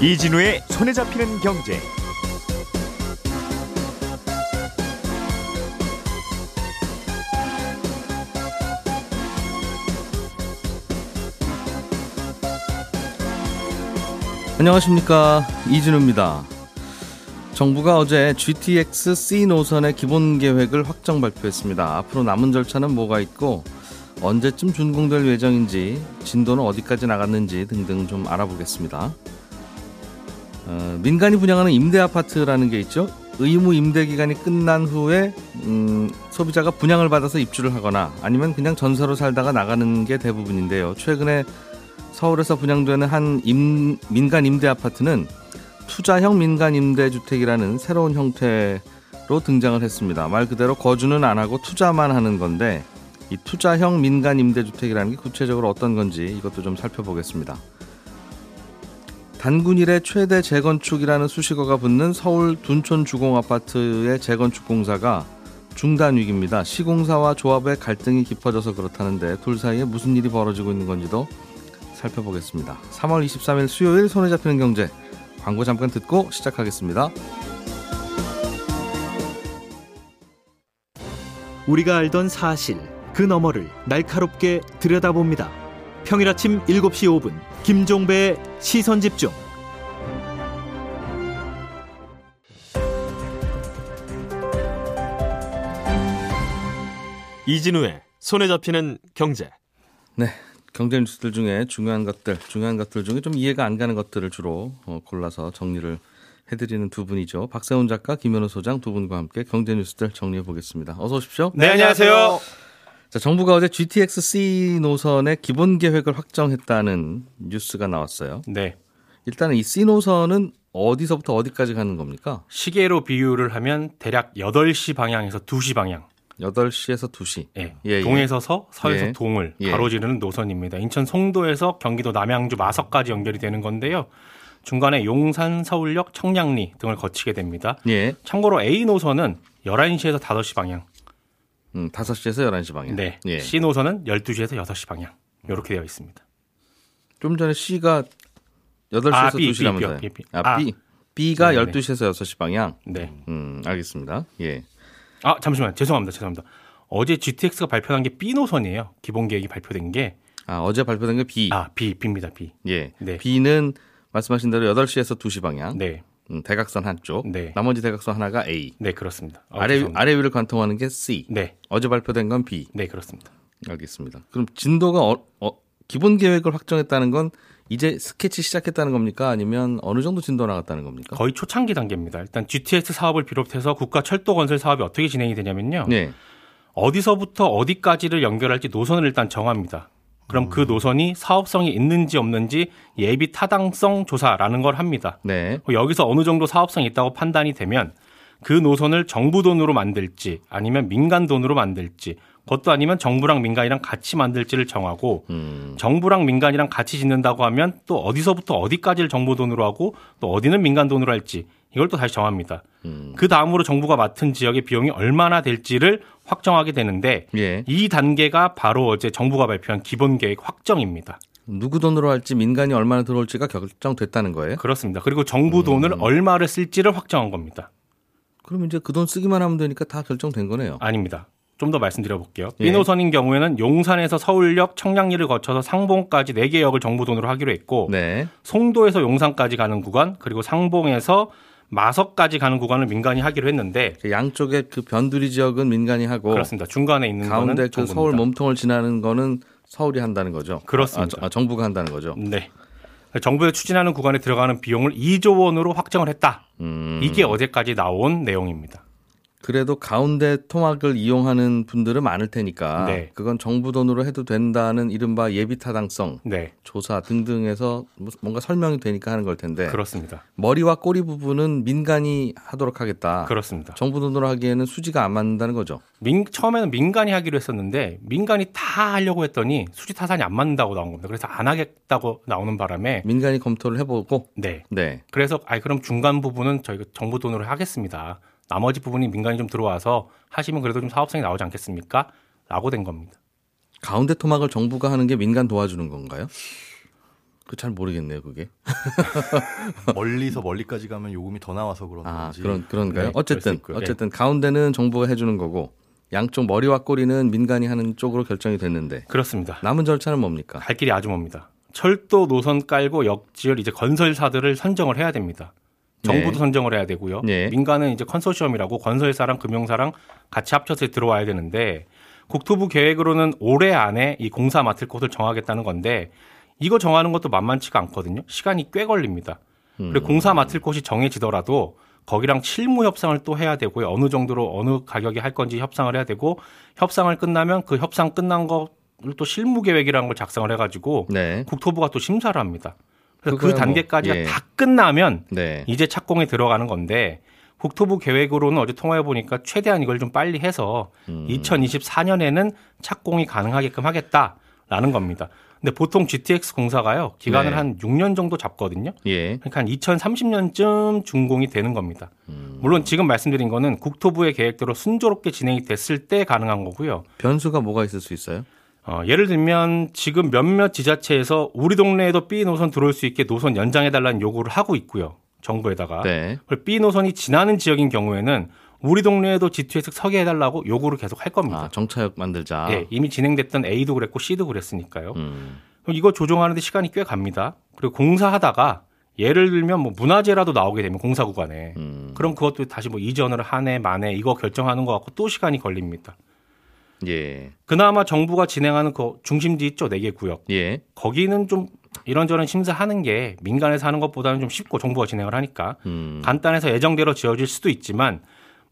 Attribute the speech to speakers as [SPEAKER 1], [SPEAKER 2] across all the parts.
[SPEAKER 1] 이진우의 손에 잡히는 경제.
[SPEAKER 2] 안녕하십니까 이진우입니다. 정부가 어제 GTX C 노선의 기본 계획을 확정 발표했습니다. 앞으로 남은 절차는 뭐가 있고 언제쯤 준공될 예정인지 진도는 어디까지 나갔는지 등등 좀 알아보겠습니다. 어, 민간이 분양하는 임대 아파트라는 게 있죠. 의무 임대 기간이 끝난 후에 음, 소비자가 분양을 받아서 입주를 하거나 아니면 그냥 전세로 살다가 나가는 게 대부분인데요. 최근에 서울에서 분양되는 한 임, 민간 임대 아파트는 투자형 민간 임대 주택이라는 새로운 형태로 등장을 했습니다. 말 그대로 거주는 안 하고 투자만 하는 건데 이 투자형 민간 임대 주택이라는 게 구체적으로 어떤 건지 이것도 좀 살펴보겠습니다. 단군 일의 최대 재건축이라는 수식어가 붙는 서울 둔촌 주공 아파트의 재건축 공사가 중단 위기입니다. 시공사와 조합의 갈등이 깊어져서 그렇다는데 둘 사이에 무슨 일이 벌어지고 있는 건지도 살펴보겠습니다. 3월 23일 수요일 손에 잡히는 경제 광고 잠깐 듣고 시작하겠습니다.
[SPEAKER 3] 우리가 알던 사실 그 너머를 날카롭게 들여다봅니다. 평일 아침 7시 5분 김종배의 시선 집중.
[SPEAKER 4] 이진우의 손에 잡히는 경제.
[SPEAKER 2] 네, 경제 뉴스들 중에 중요한 것들, 중요한 것들 중에 좀 이해가 안 가는 것들을 주로 어, 골라서 정리를 해드리는 두 분이죠. 박세훈 작가, 김현우 소장 두 분과 함께 경제 뉴스들 정리해 보겠습니다. 어서 오십시오.
[SPEAKER 4] 네, 안녕하세요.
[SPEAKER 2] 자, 정부가 어제 GTX C 노선의 기본 계획을 확정했다는 뉴스가 나왔어요.
[SPEAKER 5] 네.
[SPEAKER 2] 일단은 이 C 노선은 어디서부터 어디까지 가는 겁니까?
[SPEAKER 5] 시계로 비유를 하면 대략 8시 방향에서 2시 방향.
[SPEAKER 2] 8시에서 2시.
[SPEAKER 5] 예.
[SPEAKER 2] 예, 예.
[SPEAKER 5] 동에서 서, 서에서
[SPEAKER 2] 예.
[SPEAKER 5] 동을
[SPEAKER 2] 예.
[SPEAKER 5] 가로지르는 노선입니다. 인천 송도에서 경기도 남양주 마석까지 연결이 되는 건데요. 중간에 용산, 서울역, 청량리 등을 거치게 됩니다.
[SPEAKER 2] 예.
[SPEAKER 5] 참고로 A 노선은 11시에서 5시 방향.
[SPEAKER 2] 음, 5시에서 11시 방향.
[SPEAKER 5] 네.
[SPEAKER 2] 예.
[SPEAKER 5] C 노선은 12시에서 6시 방향. 이렇게 되어 있습니다.
[SPEAKER 2] 좀 전에 C가 8시에서
[SPEAKER 5] 아, B,
[SPEAKER 2] 2시라면서요.
[SPEAKER 5] B, B, B.
[SPEAKER 2] 아,
[SPEAKER 5] 아.
[SPEAKER 2] B. B가
[SPEAKER 5] 네네.
[SPEAKER 2] 12시에서 6시 방향.
[SPEAKER 5] 네.
[SPEAKER 2] 음, 알겠습니다. 예.
[SPEAKER 5] 아, 잠시만요. 죄송합니다. 죄송합니다. 어제 GTX가 발표한 게 B 노선이에요. 기본 계획이 발표된 게.
[SPEAKER 2] 아, 어제 발표된 게 B.
[SPEAKER 5] 아, B, B입니다. B.
[SPEAKER 2] 예.
[SPEAKER 5] 네.
[SPEAKER 2] B는 말씀하신 대로 8시에서 2시 방향.
[SPEAKER 5] 네.
[SPEAKER 2] 음, 대각선 한쪽.
[SPEAKER 5] 네.
[SPEAKER 2] 나머지 대각선 하나가 A.
[SPEAKER 5] 네, 그렇습니다. 어,
[SPEAKER 2] 아래
[SPEAKER 5] 죄송합니다.
[SPEAKER 2] 아래 위를 관통하는 게 C.
[SPEAKER 5] 네.
[SPEAKER 2] 어제 발표된 건 B.
[SPEAKER 5] 네, 그렇습니다.
[SPEAKER 2] 알겠습니다. 그럼 진도가 어, 어, 기본 계획을 확정했다는 건 이제 스케치 시작했다는 겁니까? 아니면 어느 정도 진도 나갔다는 겁니까?
[SPEAKER 5] 거의 초창기 단계입니다. 일단 GTX 사업을 비롯해서 국가 철도 건설 사업이 어떻게 진행이 되냐면요.
[SPEAKER 2] 네.
[SPEAKER 5] 어디서부터 어디까지를 연결할지 노선을 일단 정합니다. 그럼 그 노선이 사업성이 있는지 없는지 예비 타당성 조사라는 걸 합니다.
[SPEAKER 2] 네.
[SPEAKER 5] 여기서 어느 정도 사업성이 있다고 판단이 되면 그 노선을 정부 돈으로 만들지 아니면 민간 돈으로 만들지 그것도 아니면 정부랑 민간이랑 같이 만들지를 정하고
[SPEAKER 2] 음.
[SPEAKER 5] 정부랑 민간이랑 같이 짓는다고 하면 또 어디서부터 어디까지를 정부 돈으로 하고 또 어디는 민간 돈으로 할지 이걸 또 다시 정합니다.
[SPEAKER 2] 음.
[SPEAKER 5] 그 다음으로 정부가 맡은 지역의 비용이 얼마나 될지를 확정하게 되는데
[SPEAKER 2] 예.
[SPEAKER 5] 이 단계가 바로 어제 정부가 발표한 기본 계획 확정입니다.
[SPEAKER 2] 누구 돈으로 할지 민간이 얼마나 들어올지가 결정됐다는 거예요?
[SPEAKER 5] 그렇습니다. 그리고 정부 돈을
[SPEAKER 2] 음.
[SPEAKER 5] 얼마를 쓸지를 확정한 겁니다.
[SPEAKER 2] 그럼 이제 그 돈 쓰기만 하면 되니까 다 결정된 거네요.
[SPEAKER 5] 아닙니다. 좀 더 말씀드려 볼게요.
[SPEAKER 2] 예.
[SPEAKER 5] B 노선인 경우에는 용산에서 서울역, 청량리를 거쳐서 상봉까지 4개 역을 정부 돈으로 하기로 했고
[SPEAKER 2] 네.
[SPEAKER 5] 송도에서 용산까지 가는 구간 그리고 상봉에서 마석까지 가는 구간을 민간이 하기로 했는데
[SPEAKER 2] 그 양쪽에 그 변두리 지역은 민간이 하고
[SPEAKER 5] 그렇습니다. 중간에 있는
[SPEAKER 2] 가운데 그
[SPEAKER 5] 정부입니다.
[SPEAKER 2] 서울 몸통을 지나는 거는 서울이 한다는 거죠.
[SPEAKER 5] 그렇습니다.
[SPEAKER 2] 아, 아, 정부가 한다는 거죠.
[SPEAKER 5] 네. 정부에서 추진하는 구간에 들어가는 비용을 2조 원으로 확정을 했다.
[SPEAKER 2] 음.
[SPEAKER 5] 이게 어제까지 나온 내용입니다.
[SPEAKER 2] 그래도 가운데 토막을 이용하는 분들은 많을 테니까
[SPEAKER 5] 네.
[SPEAKER 2] 그건 정부 돈으로 해도 된다는 이른바 예비 타당성
[SPEAKER 5] 네,
[SPEAKER 2] 조사 등등에서 뭐- 뭔가 설명이 되니까 하는 걸 텐데
[SPEAKER 5] 그렇습니다.
[SPEAKER 2] 머리와 꼬리 부분은 민간이 하도록 하겠다.
[SPEAKER 5] 그렇습니다.
[SPEAKER 2] 정부 돈으로 하기에는 수지가 안 맞는다는 거죠.
[SPEAKER 5] 민, 처음에는 민간이 하기로 했었는데 민간이 다 하려고 했더니 수지 타산이 안 맞는다고 나온 겁니다. 그래서 안 하겠다고 나오는 바람에
[SPEAKER 2] 민간이 검토를 해보고
[SPEAKER 5] 네.
[SPEAKER 2] 네.
[SPEAKER 5] 그래서 아이 그럼 중간 부분은 저희가 정부 돈으로 하겠습니다. 나머지 부분이 민간이 좀 들어와서 하시면 그래도 좀 사업성이 나오지 않겠습니까? 라고 된 겁니다.
[SPEAKER 2] 가운데 토막을 정부가 하는 게 민간 도와주는 건가요? 그 잘 모르겠네요, 그게.
[SPEAKER 6] 멀리서 멀리까지 가면 요금이 더 나와서 그런
[SPEAKER 2] 아,
[SPEAKER 6] 건지.
[SPEAKER 2] 그런 그런가요?
[SPEAKER 5] 네,
[SPEAKER 2] 어쨌든
[SPEAKER 5] 있고요.
[SPEAKER 2] 어쨌든 가운데는 정부가 해 주는 거고 양쪽 머리와 꼬리는 민간이 하는 쪽으로 결정이 됐는데
[SPEAKER 5] 그렇습니다.
[SPEAKER 2] 남은 절차는 뭡니까?
[SPEAKER 5] 갈 길이 아주 멉니다. 철도 노선 깔고 역지을 이제 건설사들을 선정을 해야 됩니다. 정부도
[SPEAKER 2] 네.
[SPEAKER 5] 선정을 해야 되고요.
[SPEAKER 2] 네.
[SPEAKER 5] 민간은 이제 컨소시엄이라고 건설사랑 금융사랑 같이 합쳐서 들어와야 되는데 국토부 계획으로는 올해 안에 이 공사 맡을 곳을 정하겠다는 건데 이거 정하는 것도 만만치가 않거든요. 시간이 꽤 걸립니다.
[SPEAKER 2] 음.
[SPEAKER 5] 그리고 공사 맡을 곳이 정해지더라도 거기랑 실무 협상을 또 해야 되고요. 어느 정도로 어느 가격에 할 건지 협상을 해야 되고 협상을 끝나면 그 협상 끝난 거를 또 실무 계획이라는 걸 작성을 해가지고
[SPEAKER 2] 네.
[SPEAKER 5] 국토부가 또 심사를 합니다. 그
[SPEAKER 2] 뭐,
[SPEAKER 5] 단계까지가
[SPEAKER 2] 예.
[SPEAKER 5] 다 끝나면
[SPEAKER 2] 네.
[SPEAKER 5] 이제 착공에 들어가는 건데 국토부 계획으로는 어제 통화해 보니까 최대한 이걸 좀 빨리 해서
[SPEAKER 2] 음.
[SPEAKER 5] 2024년에는 착공이 가능하게끔 하겠다라는 겁니다. 근데 보통 GTX 공사가요 기간을
[SPEAKER 2] 네.
[SPEAKER 5] 한 6년 정도 잡거든요.
[SPEAKER 2] 예.
[SPEAKER 5] 그러니까 한 2030년쯤 준공이 되는 겁니다.
[SPEAKER 2] 음.
[SPEAKER 5] 물론 지금 말씀드린 거는 국토부의 계획대로 순조롭게 진행이 됐을 때 가능한 거고요.
[SPEAKER 2] 변수가 뭐가 있을 수 있어요?
[SPEAKER 5] 어, 예를 들면 지금 몇몇 지자체에서 우리 동네에도 B 노선 들어올 수 있게 노선 연장해달라는 요구를 하고 있고요. 정부에다가.
[SPEAKER 2] 네.
[SPEAKER 5] 그리고 B 노선이 지나는 지역인 경우에는 우리 동네에도 G2X 서게 해달라고 요구를 계속 할 겁니다.
[SPEAKER 2] 아, 정차역 만들자.
[SPEAKER 5] 예, 이미 진행됐던 A도 그랬고 C도 그랬으니까요.
[SPEAKER 2] 음.
[SPEAKER 5] 그럼 이거 조정하는데 시간이 꽤 갑니다. 그리고 공사하다가 예를 들면 뭐 문화재라도 나오게 되면 공사 구간에
[SPEAKER 2] 음.
[SPEAKER 5] 그럼 그것도 다시 뭐 이전을 하네 마네 이거 결정하는 거 갖고 또 시간이 걸립니다.
[SPEAKER 2] 예.
[SPEAKER 5] 그나마 정부가 진행하는 그 중심지 있죠 네 개 구역
[SPEAKER 2] 예.
[SPEAKER 5] 거기는 좀 이런저런 심사하는 게 민간에서 하는 것보다는 좀 쉽고 정부가 진행을 하니까
[SPEAKER 2] 음.
[SPEAKER 5] 간단해서 예정대로 지어질 수도 있지만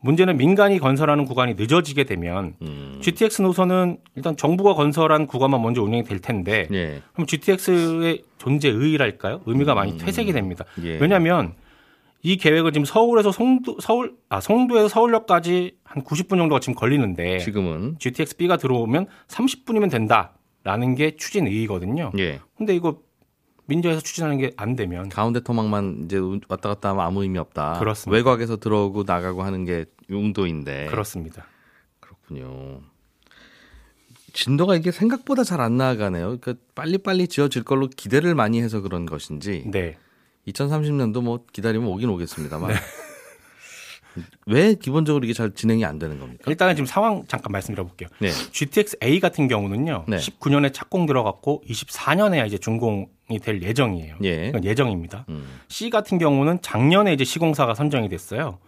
[SPEAKER 5] 문제는 민간이 건설하는 구간이 늦어지게 되면
[SPEAKER 2] 음.
[SPEAKER 5] GTX 노선은 일단 정부가 건설한 구간만 먼저 운영이 될 텐데
[SPEAKER 2] 예.
[SPEAKER 5] 그럼 GTX의 존재 의의랄까요? 의미가 많이 퇴색이 됩니다.
[SPEAKER 2] 예.
[SPEAKER 5] 왜냐하면 이 계획은 지금 서울에서 송도 서울 아 송도에서 서울역까지 한 90분 정도가 지금 걸리는데
[SPEAKER 2] 지금은
[SPEAKER 5] GTX B가 들어오면 30분이면 된다라는 게 추진 의의거든요.
[SPEAKER 2] 예.
[SPEAKER 5] 근데 이거 민주에서 추진하는 게 안 되면
[SPEAKER 2] 가운데 토막만 이제 왔다 갔다 하면 아무 의미 없다.
[SPEAKER 5] 그렇습니다.
[SPEAKER 2] 외곽에서 들어오고 나가고 하는 게 용도인데.
[SPEAKER 5] 그렇습니다.
[SPEAKER 2] 그렇군요. 진도가 이게 생각보다 잘 안 나아가네요. 그러니까 빨리빨리 지어질 걸로 기대를 많이 해서 그런 것인지
[SPEAKER 5] 네.
[SPEAKER 2] 2030년도 뭐 기다리면 오긴 오겠습니다만 왜 기본적으로 이게 잘 진행이 안 되는 겁니까?
[SPEAKER 5] 일단은 지금 상황 잠깐 말씀드려 볼게요.
[SPEAKER 2] 네.
[SPEAKER 5] GTX A 같은 경우는요.
[SPEAKER 2] 네.
[SPEAKER 5] 19년에 착공 들어갔고 24년에야 이제 준공이 될 예정이에요.
[SPEAKER 2] 예.
[SPEAKER 5] 이건 예정입니다.
[SPEAKER 2] 음.
[SPEAKER 5] C 같은 경우는 작년에 이제 시공사가 선정이 됐어요.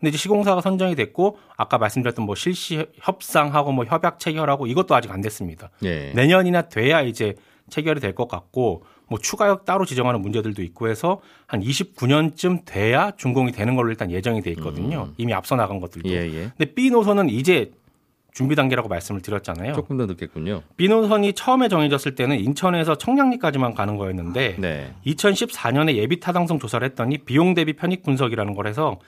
[SPEAKER 5] 근데 이제 시공사가 선정이 됐고 아까 말씀드렸던 뭐 실시 협상하고 뭐 협약 체결하고 이것도 아직 안 됐습니다.
[SPEAKER 2] 예.
[SPEAKER 5] 내년이나 돼야 이제 체결이 될 것 같고 뭐 추가역 따로 지정하는 문제들도 있고 해서 한 29년쯤 돼야 준공이 되는 걸로 일단 예정이 돼 있거든요. 이미 앞서 나간 것들도.
[SPEAKER 2] 음. 예, 예.
[SPEAKER 5] 근데 B 노선은 이제 준비 단계라고 말씀을 드렸잖아요.
[SPEAKER 2] 조금 더 늦겠군요.
[SPEAKER 5] B 노선이 처음에 정해졌을 때는 인천에서 청량리까지만 가는 거였는데
[SPEAKER 2] 네.
[SPEAKER 5] 2014년에 예비 타당성 조사를 했더니 비용 대비 편익 분석이라는 걸 해서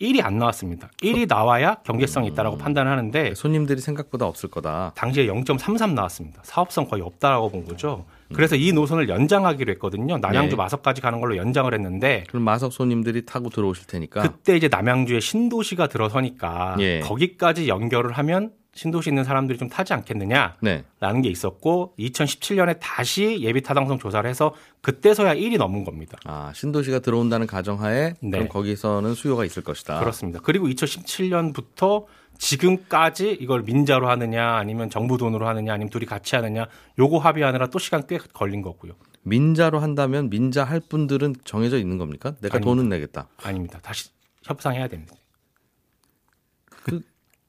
[SPEAKER 5] 1이 안 나왔습니다. 1이 나와야 경제성이 있다라고 판단하는데
[SPEAKER 2] 손님들이 생각보다 없을 거다.
[SPEAKER 5] 당시에 0.33 나왔습니다. 사업성 거의 없다라고 본 거죠. 그래서 이 노선을 연장하기로 했거든요. 남양주
[SPEAKER 2] 네.
[SPEAKER 5] 마석까지 가는 걸로 연장을 했는데
[SPEAKER 2] 그럼 마석 손님들이 타고 들어오실 테니까.
[SPEAKER 5] 그때 이제 남양주에 신도시가 들어서니까
[SPEAKER 2] 예.
[SPEAKER 5] 거기까지 연결을 하면 신도시 있는 사람들이 좀 타지 않겠느냐라는
[SPEAKER 2] 네.
[SPEAKER 5] 게 있었고 2017년에 다시 예비 타당성 조사를 해서 그때서야 1이 넘은 겁니다.
[SPEAKER 2] 아, 신도시가 들어온다는 가정하에
[SPEAKER 5] 네.
[SPEAKER 2] 그럼 거기서는 수요가 있을 것이다.
[SPEAKER 5] 그렇습니다. 그리고 2017년부터 지금까지 이걸 민자로 하느냐 아니면 정부 돈으로 하느냐 아니면 둘이 같이 하느냐 요거 합의하느라 또 시간 꽤 걸린 거고요.
[SPEAKER 2] 민자로 한다면 민자 할 분들은 정해져 있는 겁니까? 내가
[SPEAKER 5] 아닙니다.
[SPEAKER 2] 돈은 내겠다.
[SPEAKER 5] 아닙니다. 다시 협상해야 됩니다.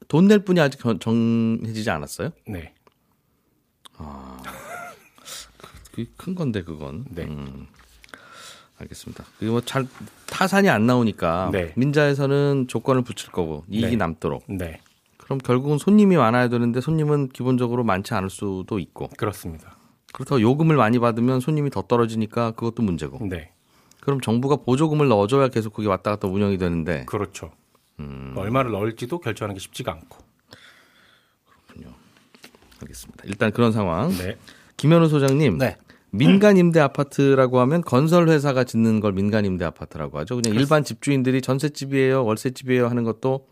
[SPEAKER 2] 돈 낼 분이 아직 정- 정해지지 않았어요?
[SPEAKER 5] 네.
[SPEAKER 2] 그게 큰 건데 그건.
[SPEAKER 5] 네.
[SPEAKER 2] 음, 알겠습니다. 그리고 뭐잘 타산이 안 나오니까
[SPEAKER 5] 네.
[SPEAKER 2] 민자에서는 조건을 붙일 거고 이익이
[SPEAKER 5] 네.
[SPEAKER 2] 남도록.
[SPEAKER 5] 네.
[SPEAKER 2] 그럼 결국은 손님이 많아야 되는데 손님은 기본적으로 많지 않을 수도 있고
[SPEAKER 5] 그렇습니다.
[SPEAKER 2] 그렇다고 요금을 많이 받으면 손님이 더 떨어지니까 그것도 문제고.
[SPEAKER 5] 네.
[SPEAKER 2] 그럼 정부가 보조금을 넣어줘야 계속 그게 왔다 갔다 운영이 되는데
[SPEAKER 5] 그렇죠.
[SPEAKER 2] 음.
[SPEAKER 5] 얼마를 넣을지도 결정하는 게 쉽지가 않고.
[SPEAKER 2] 알겠습니다. 일단 그런 상황.
[SPEAKER 5] 네.
[SPEAKER 2] 김현우 소장님.
[SPEAKER 6] 네.
[SPEAKER 2] 민간 임대 아파트라고 하면 건설 회사가 짓는 걸 민간 임대 아파트라고 하죠. 그냥 일반 집주인들이 전셋집이에요, 월세집이에요 하는 것도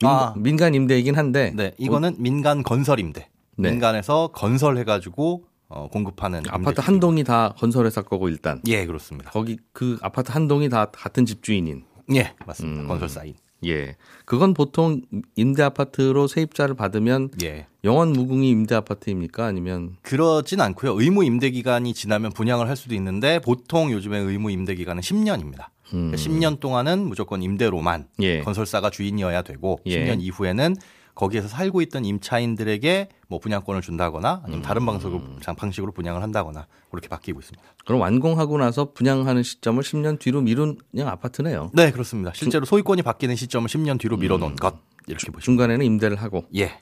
[SPEAKER 2] 민,
[SPEAKER 6] 아.
[SPEAKER 2] 민간 임대이긴 한데
[SPEAKER 6] 네, 이거는 민간 건설 임대.
[SPEAKER 2] 네.
[SPEAKER 6] 민간에서 건설해가지고 어, 공급하는
[SPEAKER 2] 아파트 한 동이 다 건설회사 거고 일단
[SPEAKER 6] 예 그렇습니다.
[SPEAKER 2] 거기 그 아파트 한 동이 다 같은 집주인인.
[SPEAKER 6] 예 맞습니다.
[SPEAKER 2] 음.
[SPEAKER 6] 건설사인.
[SPEAKER 2] 예. 그건 보통 임대 아파트로 세입자를 받으면
[SPEAKER 6] 예
[SPEAKER 2] 영원 무궁이 임대 아파트입니까? 아니면
[SPEAKER 6] 그러진 않고요. 의무 임대 기간이 지나면 분양을 할 수도 있는데 보통 요즘에 의무 임대 기간은 10년입니다.
[SPEAKER 2] 음.
[SPEAKER 6] 10년 동안은 무조건 임대로만
[SPEAKER 2] 예.
[SPEAKER 6] 건설사가 주인이어야 되고
[SPEAKER 2] 예.
[SPEAKER 6] 10년 이후에는 거기에서 살고 있던 임차인들에게 뭐 분양권을 준다거나 아니면 다른
[SPEAKER 2] 음.
[SPEAKER 6] 방식으로, 방식으로 분양을 한다거나 그렇게 바뀌고 있습니다.
[SPEAKER 2] 그럼 완공하고 나서 분양하는 시점을 10년 뒤로 미룬 그냥 아파트네요.
[SPEAKER 6] 네, 그렇습니다. 실제로 소유권이 바뀌는 시점을 10년 뒤로 밀어놓은
[SPEAKER 2] 음.
[SPEAKER 6] 것 이렇게 보시면
[SPEAKER 2] 중간에는 임대를 하고
[SPEAKER 6] 예,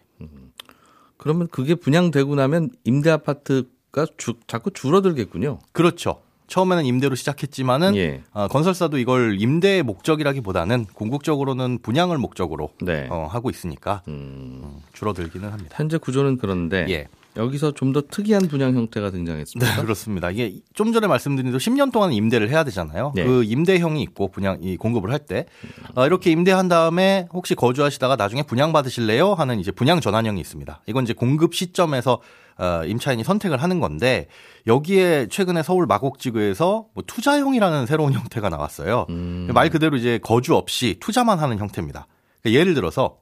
[SPEAKER 2] 그러면 그게 분양되고 나면 임대 아파트가 주- 자꾸 줄어들겠군요.
[SPEAKER 6] 그렇죠. 처음에는 임대로 시작했지만은
[SPEAKER 2] 예.
[SPEAKER 6] 어, 건설사도 이걸 임대의 목적이라기보다는 궁극적으로는 분양을 목적으로
[SPEAKER 2] 네.
[SPEAKER 6] 어, 하고 있으니까
[SPEAKER 2] 음,
[SPEAKER 6] 음, 줄어들기는 합니다.
[SPEAKER 2] 현재 구조는 그런데
[SPEAKER 6] 예.
[SPEAKER 2] 여기서 좀 더 특이한 분양 형태가
[SPEAKER 6] 네,
[SPEAKER 2] 등장했습니다.
[SPEAKER 6] 그렇습니다. 이게 좀 전에 말씀드린 대로 10년 동안 임대를 해야 되잖아요.
[SPEAKER 2] 네.
[SPEAKER 6] 그 임대형이 있고 분양 이 공급을 할때 어, 이렇게 임대한 다음에 혹시 거주하시다가 나중에 분양 받으실래요? 하는 이제 분양 전환형이 있습니다. 이건 이제 공급 시점에서 어, 임차인이 선택을 하는 건데 여기에 최근에 서울 마곡지구에서 뭐 투자형이라는 새로운 형태가 나왔어요.
[SPEAKER 2] 음.
[SPEAKER 6] 말 그대로 이제 거주 없이 투자만 하는 형태입니다. 그러니까 예를 들어서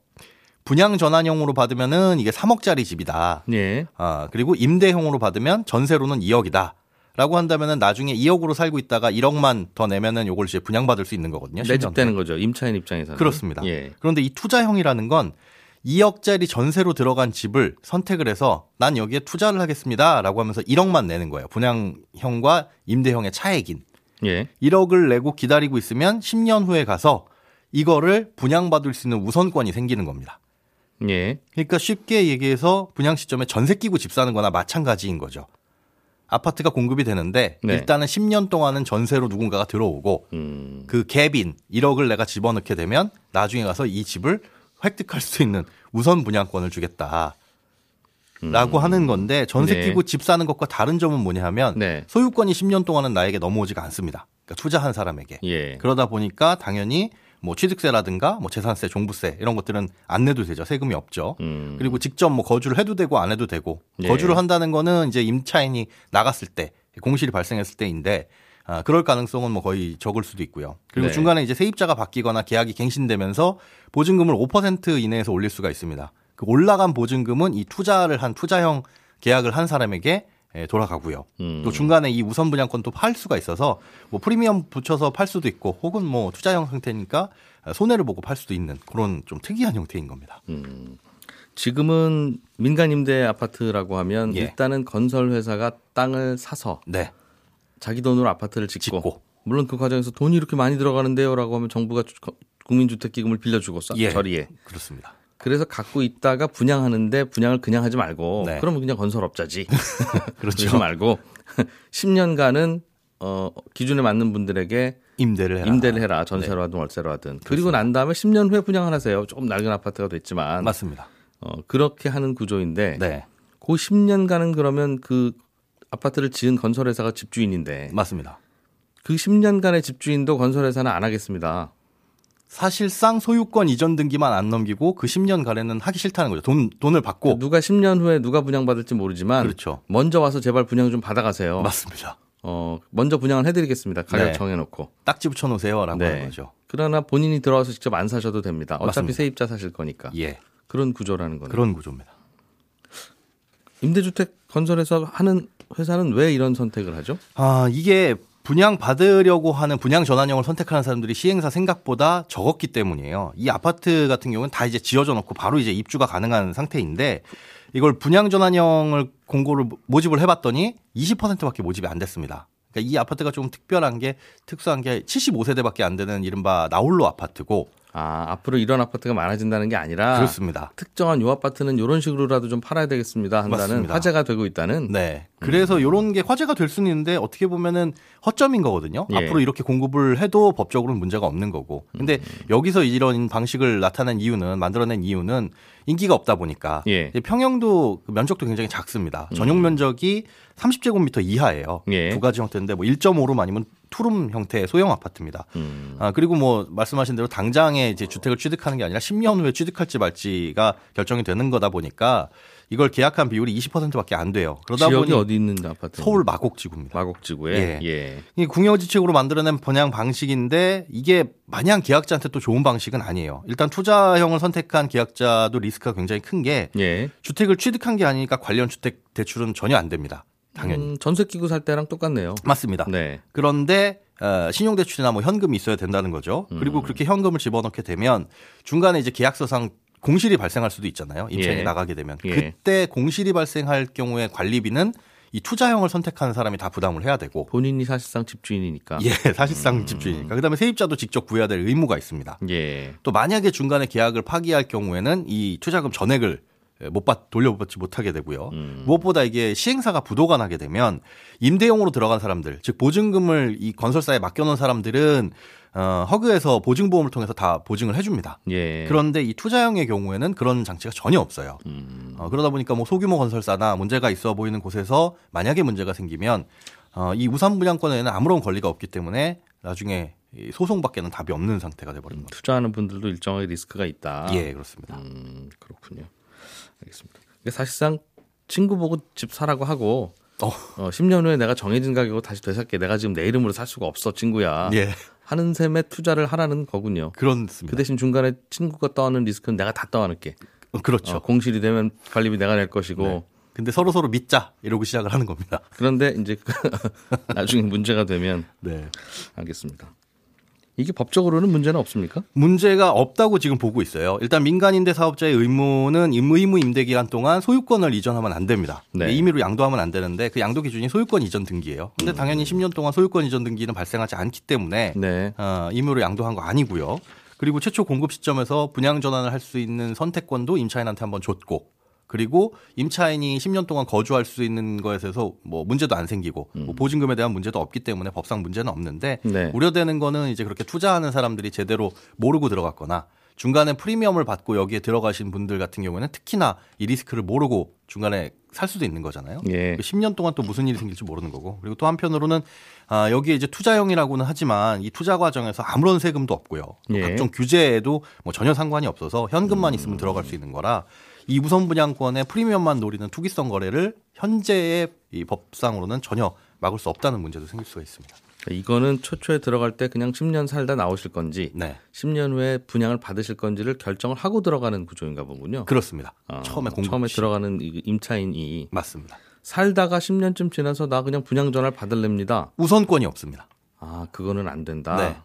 [SPEAKER 6] 분양 전환형으로 받으면은 이게 3억짜리 집이다.
[SPEAKER 2] 예.
[SPEAKER 6] 아, 그리고 임대형으로 받으면 전세로는 2억이다. 라고 한다면은 나중에 2억으로 살고 있다가 1억만 더 내면은 요걸 이제 분양받을 수 있는 거거든요.
[SPEAKER 2] 내집
[SPEAKER 6] 10년
[SPEAKER 2] 되는
[SPEAKER 6] 대.
[SPEAKER 2] 거죠. 임차인 입장에서는.
[SPEAKER 6] 그렇습니다.
[SPEAKER 2] 예.
[SPEAKER 6] 그런데 이 투자형이라는 건 2억짜리 전세로 들어간 집을 선택을 해서 난 여기에 투자를 하겠습니다. 라고 하면서 1억만 내는 거예요. 분양형과 임대형의 차액인.
[SPEAKER 2] 예.
[SPEAKER 6] 1억을 내고 기다리고 있으면 10년 후에 가서 이거를 분양받을 수 있는 우선권이 생기는 겁니다.
[SPEAKER 2] 예.
[SPEAKER 6] 그러니까 쉽게 얘기해서 분양 시점에 전세 끼고 집 사는 거나 마찬가지인 거죠. 아파트가 공급이 되는데
[SPEAKER 2] 네.
[SPEAKER 6] 일단은 10년 동안은 전세로 누군가가 들어오고
[SPEAKER 2] 음.
[SPEAKER 6] 그 갭인 1억을 내가 집어넣게 되면 나중에 가서 이 집을 획득할 수 있는 우선 분양권을 주겠다. 라고 하는 건데 전세
[SPEAKER 2] 음. 네.
[SPEAKER 6] 끼고 집 사는 것과 다른 점은 뭐냐 하면
[SPEAKER 2] 네.
[SPEAKER 6] 소유권이 10년 동안은 나에게 넘어오지가 않습니다. 그러니까 투자한 사람에게.
[SPEAKER 2] 예.
[SPEAKER 6] 그러다 보니까 당연히 뭐 취득세라든가 뭐 재산세, 종부세 이런 것들은 안 내도 되죠. 세금이 없죠.
[SPEAKER 2] 음.
[SPEAKER 6] 그리고 직접 뭐 거주를 해도 되고 안 해도 되고
[SPEAKER 2] 예.
[SPEAKER 6] 거주를 한다는 거는 이제 임차인이 나갔을 때 공실이 발생했을 때인데 아, 그럴 가능성은 뭐 거의 적을 수도 있고요. 그리고
[SPEAKER 2] 네.
[SPEAKER 6] 중간에 이제 세입자가 바뀌거나 계약이 갱신되면서 보증금을 5% 이내에서 올릴 수가 있습니다. 그 올라간 보증금은 이 투자를 한 투자형 계약을 한 사람에게 예, 돌아가고요.
[SPEAKER 2] 음.
[SPEAKER 6] 또 중간에 이 우선 분양권도 팔 수가 있어서 뭐 프리미엄 붙여서 팔 수도 있고 혹은 뭐 투자형 상태니까 손해를 보고 팔 수도 있는 그런 좀 특이한 형태인 겁니다.
[SPEAKER 2] 지금은 민간 임대 아파트라고 하면
[SPEAKER 6] 예.
[SPEAKER 2] 일단은 건설 회사가 땅을 사서
[SPEAKER 6] 네.
[SPEAKER 2] 자기 돈으로 아파트를 짓고,
[SPEAKER 6] 짓고.
[SPEAKER 2] 물론 그 과정에서 돈이 이렇게 많이 들어가는데요라고 하면 정부가 주- 국민주택기금을 빌려주고 싸-
[SPEAKER 6] 예.
[SPEAKER 2] 저리에
[SPEAKER 6] 그렇습니다.
[SPEAKER 2] 그래서 갖고 있다가 분양하는데 분양을 그냥 하지 말고
[SPEAKER 6] 네.
[SPEAKER 2] 그러면 그냥 건설업자지
[SPEAKER 6] 그렇죠.
[SPEAKER 2] 말고 10년간은 어 기준에 맞는 분들에게
[SPEAKER 6] 임대를 해라.
[SPEAKER 2] 임대를 해라 전세로 하든 월세로 하든 그리고 난 다음에 10년 후에 분양을 하세요 조금 낡은 아파트가 됐지만
[SPEAKER 6] 맞습니다.
[SPEAKER 2] 어 그렇게 하는 구조인데
[SPEAKER 6] 네.
[SPEAKER 2] 그 10년간은 그러면 그 아파트를 지은 건설회사가 집주인인데
[SPEAKER 6] 맞습니다.
[SPEAKER 2] 그 10년간의 집주인도 건설회사는 안 하겠습니다.
[SPEAKER 6] 사실상 소유권 이전 등기만 안 넘기고 그 10년간에는 하기 싫다는 거죠. 돈 돈을 받고
[SPEAKER 2] 누가 10년 후에 누가 분양받을지 모르지만
[SPEAKER 6] 그렇죠.
[SPEAKER 2] 먼저 와서 제발 분양 좀 받아가세요.
[SPEAKER 6] 맞습니다.
[SPEAKER 2] 어, 먼저 분양을 해드리겠습니다. 가격
[SPEAKER 6] 네.
[SPEAKER 2] 정해놓고.
[SPEAKER 6] 딱지 붙여 놓으세요라고
[SPEAKER 2] 네.
[SPEAKER 6] 하는 거죠.
[SPEAKER 2] 그러나 본인이 들어와서 직접 안 사셔도 됩니다. 어차피
[SPEAKER 6] 맞습니다.
[SPEAKER 2] 세입자 사실 거니까.
[SPEAKER 6] 예.
[SPEAKER 2] 그런 구조라는 거네요.
[SPEAKER 6] 그런 구조입니다.
[SPEAKER 2] 임대주택 건설에서 하는 회사는 왜 이런 선택을 하죠?
[SPEAKER 6] 아, 이게 분양 받으려고 하는 분양 전환형을 선택하는 사람들이 시행사 생각보다 적었기 때문이에요. 이 아파트 같은 경우는 다 이제 지어져 놓고 바로 이제 입주가 가능한 상태인데 이걸 분양 전환형을 공고를 모집을 해봤더니 20%밖에 모집이 안 됐습니다. 그러니까 이 아파트가 좀 특별한 게 특수한 게 75세대밖에 안 되는 이른바 나홀로 아파트고
[SPEAKER 2] 아, 앞으로 이런 아파트가 많아진다는 게 아니라
[SPEAKER 6] 그렇습니다.
[SPEAKER 2] 특정한 요 아파트는 이런 식으로라도 좀 팔아야 되겠습니다 한다는
[SPEAKER 6] 맞습니다.
[SPEAKER 2] 화제가 되고 있다는
[SPEAKER 6] 네. 그래서 이런 게 화제가 될 수는 있는데 어떻게 보면은 허점인 거거든요.
[SPEAKER 2] 예.
[SPEAKER 6] 앞으로 이렇게 공급을 해도 법적으로는 문제가 없는 거고. 근데 여기서 이런 방식을 나타낸 이유는 만들어낸 이유는 인기가 없다 보니까
[SPEAKER 2] 예.
[SPEAKER 6] 평형도 그 면적도 굉장히 작습니다. 전용 면적이 30제곱미터 이하예요.
[SPEAKER 2] 예.
[SPEAKER 6] 두 가지 형태인데 뭐 1.5룸 아니면 투룸 형태의 소형 아파트입니다.
[SPEAKER 2] 음.
[SPEAKER 6] 아, 그리고 뭐 말씀하신 대로 당장에 이제 주택을 취득하는 게 아니라 10년 후에 취득할지 말지가 결정이 되는 거다 보니까 이걸 계약한 비율이 20%밖에 안 돼요. 그러다 보니
[SPEAKER 2] 어디 있는 아파트?
[SPEAKER 6] 서울 마곡지구입니다.
[SPEAKER 2] 마곡지구에.
[SPEAKER 6] 예.
[SPEAKER 2] 예.
[SPEAKER 6] 이 궁여지책으로 만들어낸 분양 방식인데 이게 마냥 계약자한테 또 좋은 방식은 아니에요. 일단 투자형을 선택한 계약자도 리스크가 굉장히 큰게
[SPEAKER 2] 예.
[SPEAKER 6] 주택을 취득한 게 아니니까 관련 주택 대출은 전혀 안 됩니다. 당연히.
[SPEAKER 2] 음, 전세 끼고 살 때랑 똑같네요.
[SPEAKER 6] 맞습니다.
[SPEAKER 2] 네.
[SPEAKER 6] 그런데 어, 신용대출이나 뭐 현금이 있어야 된다는 거죠. 그리고
[SPEAKER 2] 음.
[SPEAKER 6] 그렇게 현금을 집어넣게 되면 중간에 이제 계약서상 공실이 발생할 수도 있잖아요. 임차인이
[SPEAKER 2] 예.
[SPEAKER 6] 나가게 되면
[SPEAKER 2] 예.
[SPEAKER 6] 그때 공실이 발생할 경우에 관리비는 이 투자형을 선택하는 사람이 다 부담을 해야 되고
[SPEAKER 2] 본인이 사실상 집주인이니까.
[SPEAKER 6] 예, 사실상 집주인이니까. 그다음에 세입자도 직접 구해야 될 의무가 있습니다.
[SPEAKER 2] 예.
[SPEAKER 6] 또 만약에 중간에 계약을 파기할 경우에는 이 투자금 전액을 못 받, 돌려받지 못하게 되고요.
[SPEAKER 2] 음.
[SPEAKER 6] 무엇보다 이게 시행사가 부도가 나게 되면 임대용으로 들어간 사람들, 즉 보증금을 이 건설사에 맡겨놓은 사람들은 어, 허그에서 보증보험을 통해서 다 보증을 해줍니다.
[SPEAKER 2] 예.
[SPEAKER 6] 그런데 이 투자형의 경우에는 그런 장치가 전혀 없어요.
[SPEAKER 2] 음.
[SPEAKER 6] 어, 그러다 보니까 뭐 소규모 건설사나 문제가 있어 보이는 곳에서 만약에 문제가 생기면 어, 이 우산 분양권에는 아무런 권리가 없기 때문에 나중에 이 소송밖에는 답이 없는 상태가 돼버린 거죠.
[SPEAKER 2] 투자하는 분들도 일정의 리스크가 있다.
[SPEAKER 6] 예, 그렇습니다.
[SPEAKER 2] 음, 그렇군요. 알겠습니다. 사실상 친구 보고 집 사라고 하고
[SPEAKER 6] 어.
[SPEAKER 2] 어, 10년 후에 내가 정해진 가격으로 다시 되살게. 내가 지금 내 이름으로 살 수가 없어, 친구야.
[SPEAKER 6] 예,
[SPEAKER 2] 하는 셈에 투자를 하라는 거군요.
[SPEAKER 6] 그렇습니다.
[SPEAKER 2] 그 대신 중간에 친구가 떠안는 리스크는 내가 다 떠안을게.
[SPEAKER 6] 어, 그렇죠.
[SPEAKER 2] 어, 공실이 되면 관리비 내가 낼 것이고.
[SPEAKER 6] 네. 근데 서로 서로 믿자 이러고 시작을 하는 겁니다.
[SPEAKER 2] 그런데 이제 그 나중에 문제가 되면
[SPEAKER 6] 네.
[SPEAKER 2] 알겠습니다. 이게 법적으로는 문제는 없습니까?
[SPEAKER 6] 문제가 없다고 지금 보고 있어요. 일단 민간 임대 사업자의 의무는 임- 의무 임대 기간 동안 소유권을 이전하면 안 됩니다.
[SPEAKER 2] 네.
[SPEAKER 6] 임의로 양도하면 안 되는데 그 양도 기준이 소유권 이전 등기예요. 근데 당연히 10년 동안 소유권 이전 등기는 발생하지 않기 때문에
[SPEAKER 2] 네.
[SPEAKER 6] 어, 임의로 양도한 거 아니고요. 그리고 최초 공급 시점에서 분양 전환을 할 수 있는 선택권도 임차인한테 한번 줬고 그리고 임차인이 10년 동안 거주할 수 있는 거에 대해서 뭐 문제도 안 생기고 뭐 보증금에 대한 문제도 없기 때문에 법상 문제는 없는데
[SPEAKER 2] 네.
[SPEAKER 6] 우려되는 거는 이제 그렇게 투자하는 사람들이 제대로 모르고 들어갔거나 중간에 프리미엄을 받고 여기에 들어가신 분들 같은 경우에는 특히나 이 리스크를 모르고 중간에 살 수도 있는 거잖아요.
[SPEAKER 2] 예.
[SPEAKER 6] 10년 동안 또 무슨 일이 생길지 모르는 거고. 그리고 또 한편으로는 아, 여기에 이제 투자형이라고는 하지만 이 투자 과정에서 아무런 세금도 없고요. 또
[SPEAKER 2] 예.
[SPEAKER 6] 각종 규제에도 뭐 전혀 상관이 없어서 현금만 있으면 들어갈 수 있는 거라 이 우선 분양권의 프리미엄만 노리는 투기성 거래를 현재의 이 법상으로는 전혀 막을 수 없다는 문제도 생길 수가 있습니다.
[SPEAKER 2] 이거는 초초에 들어갈 때 그냥 10년 살다 나오실 건지
[SPEAKER 6] 네.
[SPEAKER 2] 10년 후에 분양을 받으실 건지를 결정을 하고 들어가는 구조인가 보군요.
[SPEAKER 6] 그렇습니다.
[SPEAKER 2] 어,
[SPEAKER 6] 처음에 공급
[SPEAKER 2] 처음에
[SPEAKER 6] 시.
[SPEAKER 2] 들어가는 이 임차인이
[SPEAKER 6] 맞습니다.
[SPEAKER 2] 살다가 10년쯤 지나서 나 그냥 분양 전화를 받을랍니다.
[SPEAKER 6] 우선권이 없습니다.
[SPEAKER 2] 아, 그거는 안 된다.
[SPEAKER 6] 네.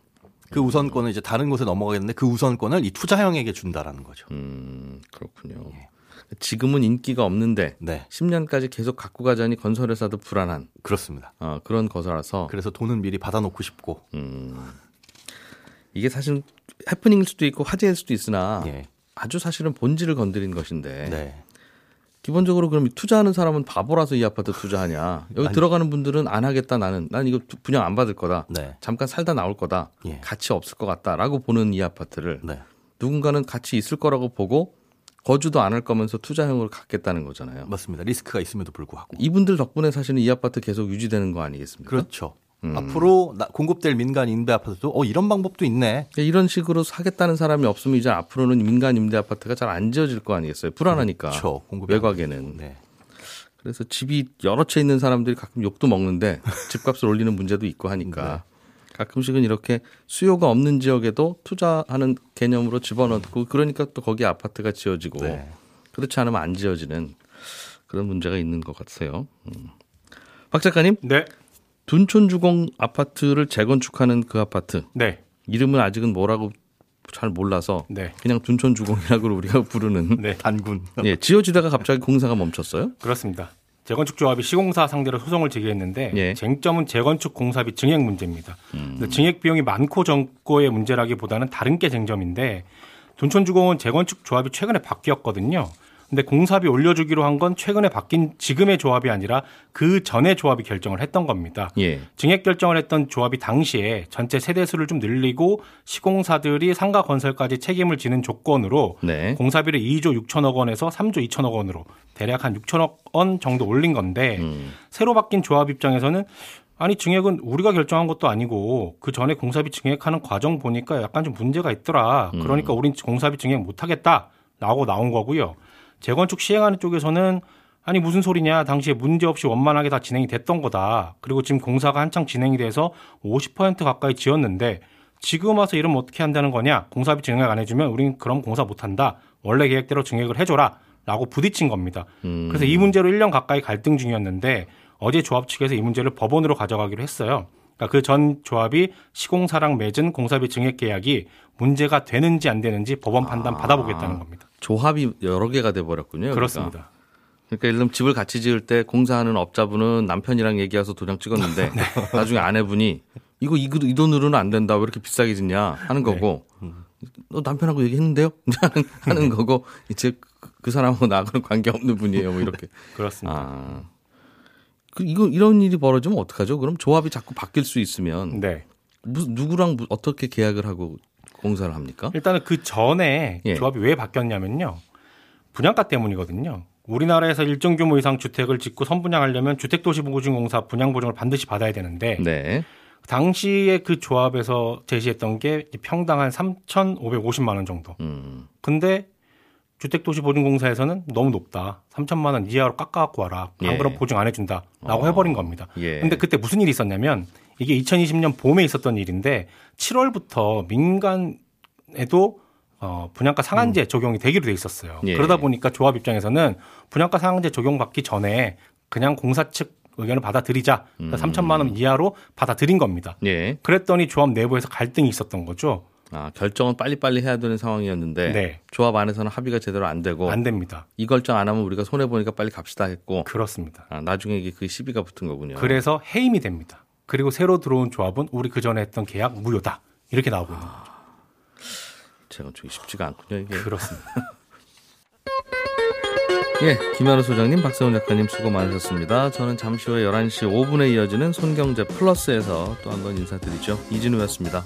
[SPEAKER 6] 그 우선권을 이제 다른 곳에 넘어가겠는데 그 우선권을 이 투자형에게 준다라는 거죠.
[SPEAKER 2] 음, 그렇군요.
[SPEAKER 6] 예.
[SPEAKER 2] 지금은 인기가 없는데
[SPEAKER 6] 네.
[SPEAKER 2] 10년까지 계속 갖고 가자니 건설회사도 불안한
[SPEAKER 6] 그렇습니다.
[SPEAKER 2] 어, 그런 거라서
[SPEAKER 6] 그래서 돈은 미리 받아놓고 싶고.
[SPEAKER 2] 음, 이게 사실 해프닝일 수도 있고 화제일 수도 있으나
[SPEAKER 6] 예.
[SPEAKER 2] 아주 사실은 본질을 건드린 것인데
[SPEAKER 6] 네.
[SPEAKER 2] 기본적으로 그럼 투자하는 사람은 바보라서 이 아파트 투자하냐? 여기
[SPEAKER 6] 아니.
[SPEAKER 2] 들어가는 분들은 안 하겠다 나는 난 이거 분양 안 받을 거다.
[SPEAKER 6] 네.
[SPEAKER 2] 잠깐 살다 나올 거다.
[SPEAKER 6] 예.
[SPEAKER 2] 가치 없을 것 같다라고 보는 이 아파트를
[SPEAKER 6] 네.
[SPEAKER 2] 누군가는 가치 있을 거라고 보고 거주도 안 할 거면서 투자형으로 갖겠다는 거잖아요.
[SPEAKER 6] 맞습니다. 리스크가 있음에도 불구하고.
[SPEAKER 2] 이분들 덕분에 사실은 이 아파트 계속 유지되는 거 아니겠습니까?
[SPEAKER 6] 그렇죠.
[SPEAKER 2] 음.
[SPEAKER 6] 앞으로 나- 공급될 민간 임대 아파트도 어 이런 방법도 있네.
[SPEAKER 2] 그러니까 이런 식으로 사겠다는 사람이 없으면 이제 앞으로는 민간 임대 아파트가 잘 안 지어질 거 아니겠어요? 불안하니까.
[SPEAKER 6] 그렇죠. 공급이
[SPEAKER 2] 외곽에는.
[SPEAKER 6] 네.
[SPEAKER 2] 그래서 집이 여러 채 있는 사람들이 가끔 욕도 먹는데 집값을 올리는 문제도 있고 하니까 가끔씩은 이렇게 수요가 없는 지역에도 투자하는 개념으로 집어넣고 그러니까 또 거기 아파트가 지어지고
[SPEAKER 6] 네.
[SPEAKER 2] 그렇지 않으면 안 지어지는 그런 문제가 있는 것 같아요. 음. 박 작가님,
[SPEAKER 5] 네.
[SPEAKER 2] 둔촌주공 아파트를 재건축하는 그 아파트
[SPEAKER 5] 네.
[SPEAKER 2] 이름은 아직은 뭐라고 잘 몰라서
[SPEAKER 5] 네.
[SPEAKER 2] 그냥 둔촌주공이라고 우리가 부르는
[SPEAKER 5] 네.
[SPEAKER 6] 단군.
[SPEAKER 2] 예, 지어지다가 갑자기 공사가 멈췄어요.
[SPEAKER 5] 그렇습니다. 재건축 조합이 시공사 상대로 소송을 제기했는데
[SPEAKER 2] 예.
[SPEAKER 5] 쟁점은 재건축 공사비 증액 문제입니다. 근데 증액 비용이 많고 적고의 문제라기보다는 다른 게 쟁점인데 둔촌주공은 재건축 조합이 최근에 바뀌었거든요. 근데 공사비 올려주기로 한 건 최근에 바뀐 지금의 조합이 아니라 그 전에 조합이 결정을 했던 겁니다.
[SPEAKER 2] 예.
[SPEAKER 5] 증액 결정을 했던 조합이 당시에 전체 세대수를 좀 늘리고 시공사들이 상가 건설까지 책임을 지는 조건으로
[SPEAKER 2] 네.
[SPEAKER 5] 공사비를 2조 6천억 원에서 3조 2천억 원으로 대략 한 6천억 원 정도 올린 건데
[SPEAKER 2] 음.
[SPEAKER 5] 새로 바뀐 조합 입장에서는 아니 증액은 우리가 결정한 것도 아니고 그 전에 공사비 증액하는 과정 보니까 약간 좀 문제가 있더라. 그러니까 우린 공사비 증액 못 하겠다. 라고 나온 거고요. 재건축 시행하는 쪽에서는 아니 무슨 소리냐 당시에 문제 없이 원만하게 다 진행이 됐던 거다. 그리고 지금 공사가 한창 진행이 돼서 50% 가까이 지었는데 지금 와서 이러면 어떻게 한다는 거냐? 공사비 증액 안 해주면 우린 그럼 공사 못한다. 원래 계획대로 증액을 해줘라. 라고 부딪힌 겁니다.
[SPEAKER 2] 음.
[SPEAKER 5] 그래서 이 문제로 1년 가까이 갈등 중이었는데 어제 조합 측에서 이 문제를 법원으로 가져가기로 했어요. 그러니까 그 전 조합이 시공사랑 맺은 공사비 증액 계약이 문제가 되는지 안 되는지 법원 판단
[SPEAKER 2] 아.
[SPEAKER 5] 받아보겠다는 겁니다.
[SPEAKER 2] 조합이 여러 개가 돼 버렸군요.
[SPEAKER 5] 그렇습니다.
[SPEAKER 2] 그러니까 예를 들면 집을 같이 지을 때 공사하는 업자분은 남편이랑 얘기해서 도장 찍었는데
[SPEAKER 5] 네.
[SPEAKER 2] 나중에 아내분이 이거 이, 이 돈으로는 안 된다 왜 이렇게 비싸게 짓냐 하는
[SPEAKER 5] 네.
[SPEAKER 2] 거고 너 남편하고 얘기했는데요 하는, 하는 거고 이제 그, 그 사람하고 나하고는 관계 없는 분이에요 뭐 이렇게
[SPEAKER 5] 그렇습니다.
[SPEAKER 2] 아. 그 이거 이런 일이 벌어지면 어떡하죠? 그럼 조합이 자꾸 바뀔 수 있으면
[SPEAKER 5] 네.
[SPEAKER 2] 무슨 누구랑 무- 어떻게 계약을 하고 공사를 합니까?
[SPEAKER 5] 일단은 그 전에
[SPEAKER 2] 예.
[SPEAKER 5] 조합이 왜 바뀌었냐면요. 분양가 때문이거든요. 우리나라에서 일정 규모 이상 주택을 짓고 선분양하려면 주택도시보증공사 분양 보증을 반드시 받아야 되는데
[SPEAKER 2] 네.
[SPEAKER 5] 당시에 그 조합에서 제시했던 게 평당 한 3,550만 원 정도.
[SPEAKER 2] 음.
[SPEAKER 5] 근데 주택도시보증공사에서는 너무 높다. 3천만 원 이하로 깎아갖고 와라. 안
[SPEAKER 2] 예.
[SPEAKER 5] 그럼 보증 안 해준다. 라고
[SPEAKER 2] 어.
[SPEAKER 5] 해버린 겁니다.
[SPEAKER 2] 예.
[SPEAKER 5] 근데 그때 무슨 일이 있었냐면 이게 2020년 봄에 있었던 일인데 7월부터 민간에도 어, 분양가 상한제 적용이 되기로 돼 있었어요.
[SPEAKER 2] 예.
[SPEAKER 5] 그러다 보니까 조합 입장에서는 분양가 상한제 적용받기 전에 그냥 공사 측 의견을 받아들이자. 그러니까 3천만 원 이하로 받아들인 겁니다.
[SPEAKER 2] 예.
[SPEAKER 5] 그랬더니 조합 내부에서 갈등이 있었던 거죠.
[SPEAKER 2] 아, 결정은 빨리빨리 해야 되는 상황이었는데
[SPEAKER 5] 네.
[SPEAKER 2] 조합 안에서는 합의가 제대로 안 되고
[SPEAKER 5] 안 됩니다.
[SPEAKER 2] 이 결정 안 하면 우리가 손해 보니까 빨리 갑시다 했고
[SPEAKER 5] 그렇습니다.
[SPEAKER 2] 아, 나중에 이게 그 시비가 붙은 거군요.
[SPEAKER 5] 그래서 해임이 됩니다. 그리고 새로 들어온 조합은 우리 그 전에 했던 계약 무효다. 이렇게 나오고 있는 거죠.
[SPEAKER 2] 재건축이 쉽지가 않군요. 이게.
[SPEAKER 5] 그렇습니다.
[SPEAKER 2] 예, 김현우 소장님, 박세훈 작가님 수고 많으셨습니다. 저는 잠시 후에 11시 5분에 이어지는 손경제 플러스에서 또 한 번 인사드리죠. 이진우였습니다.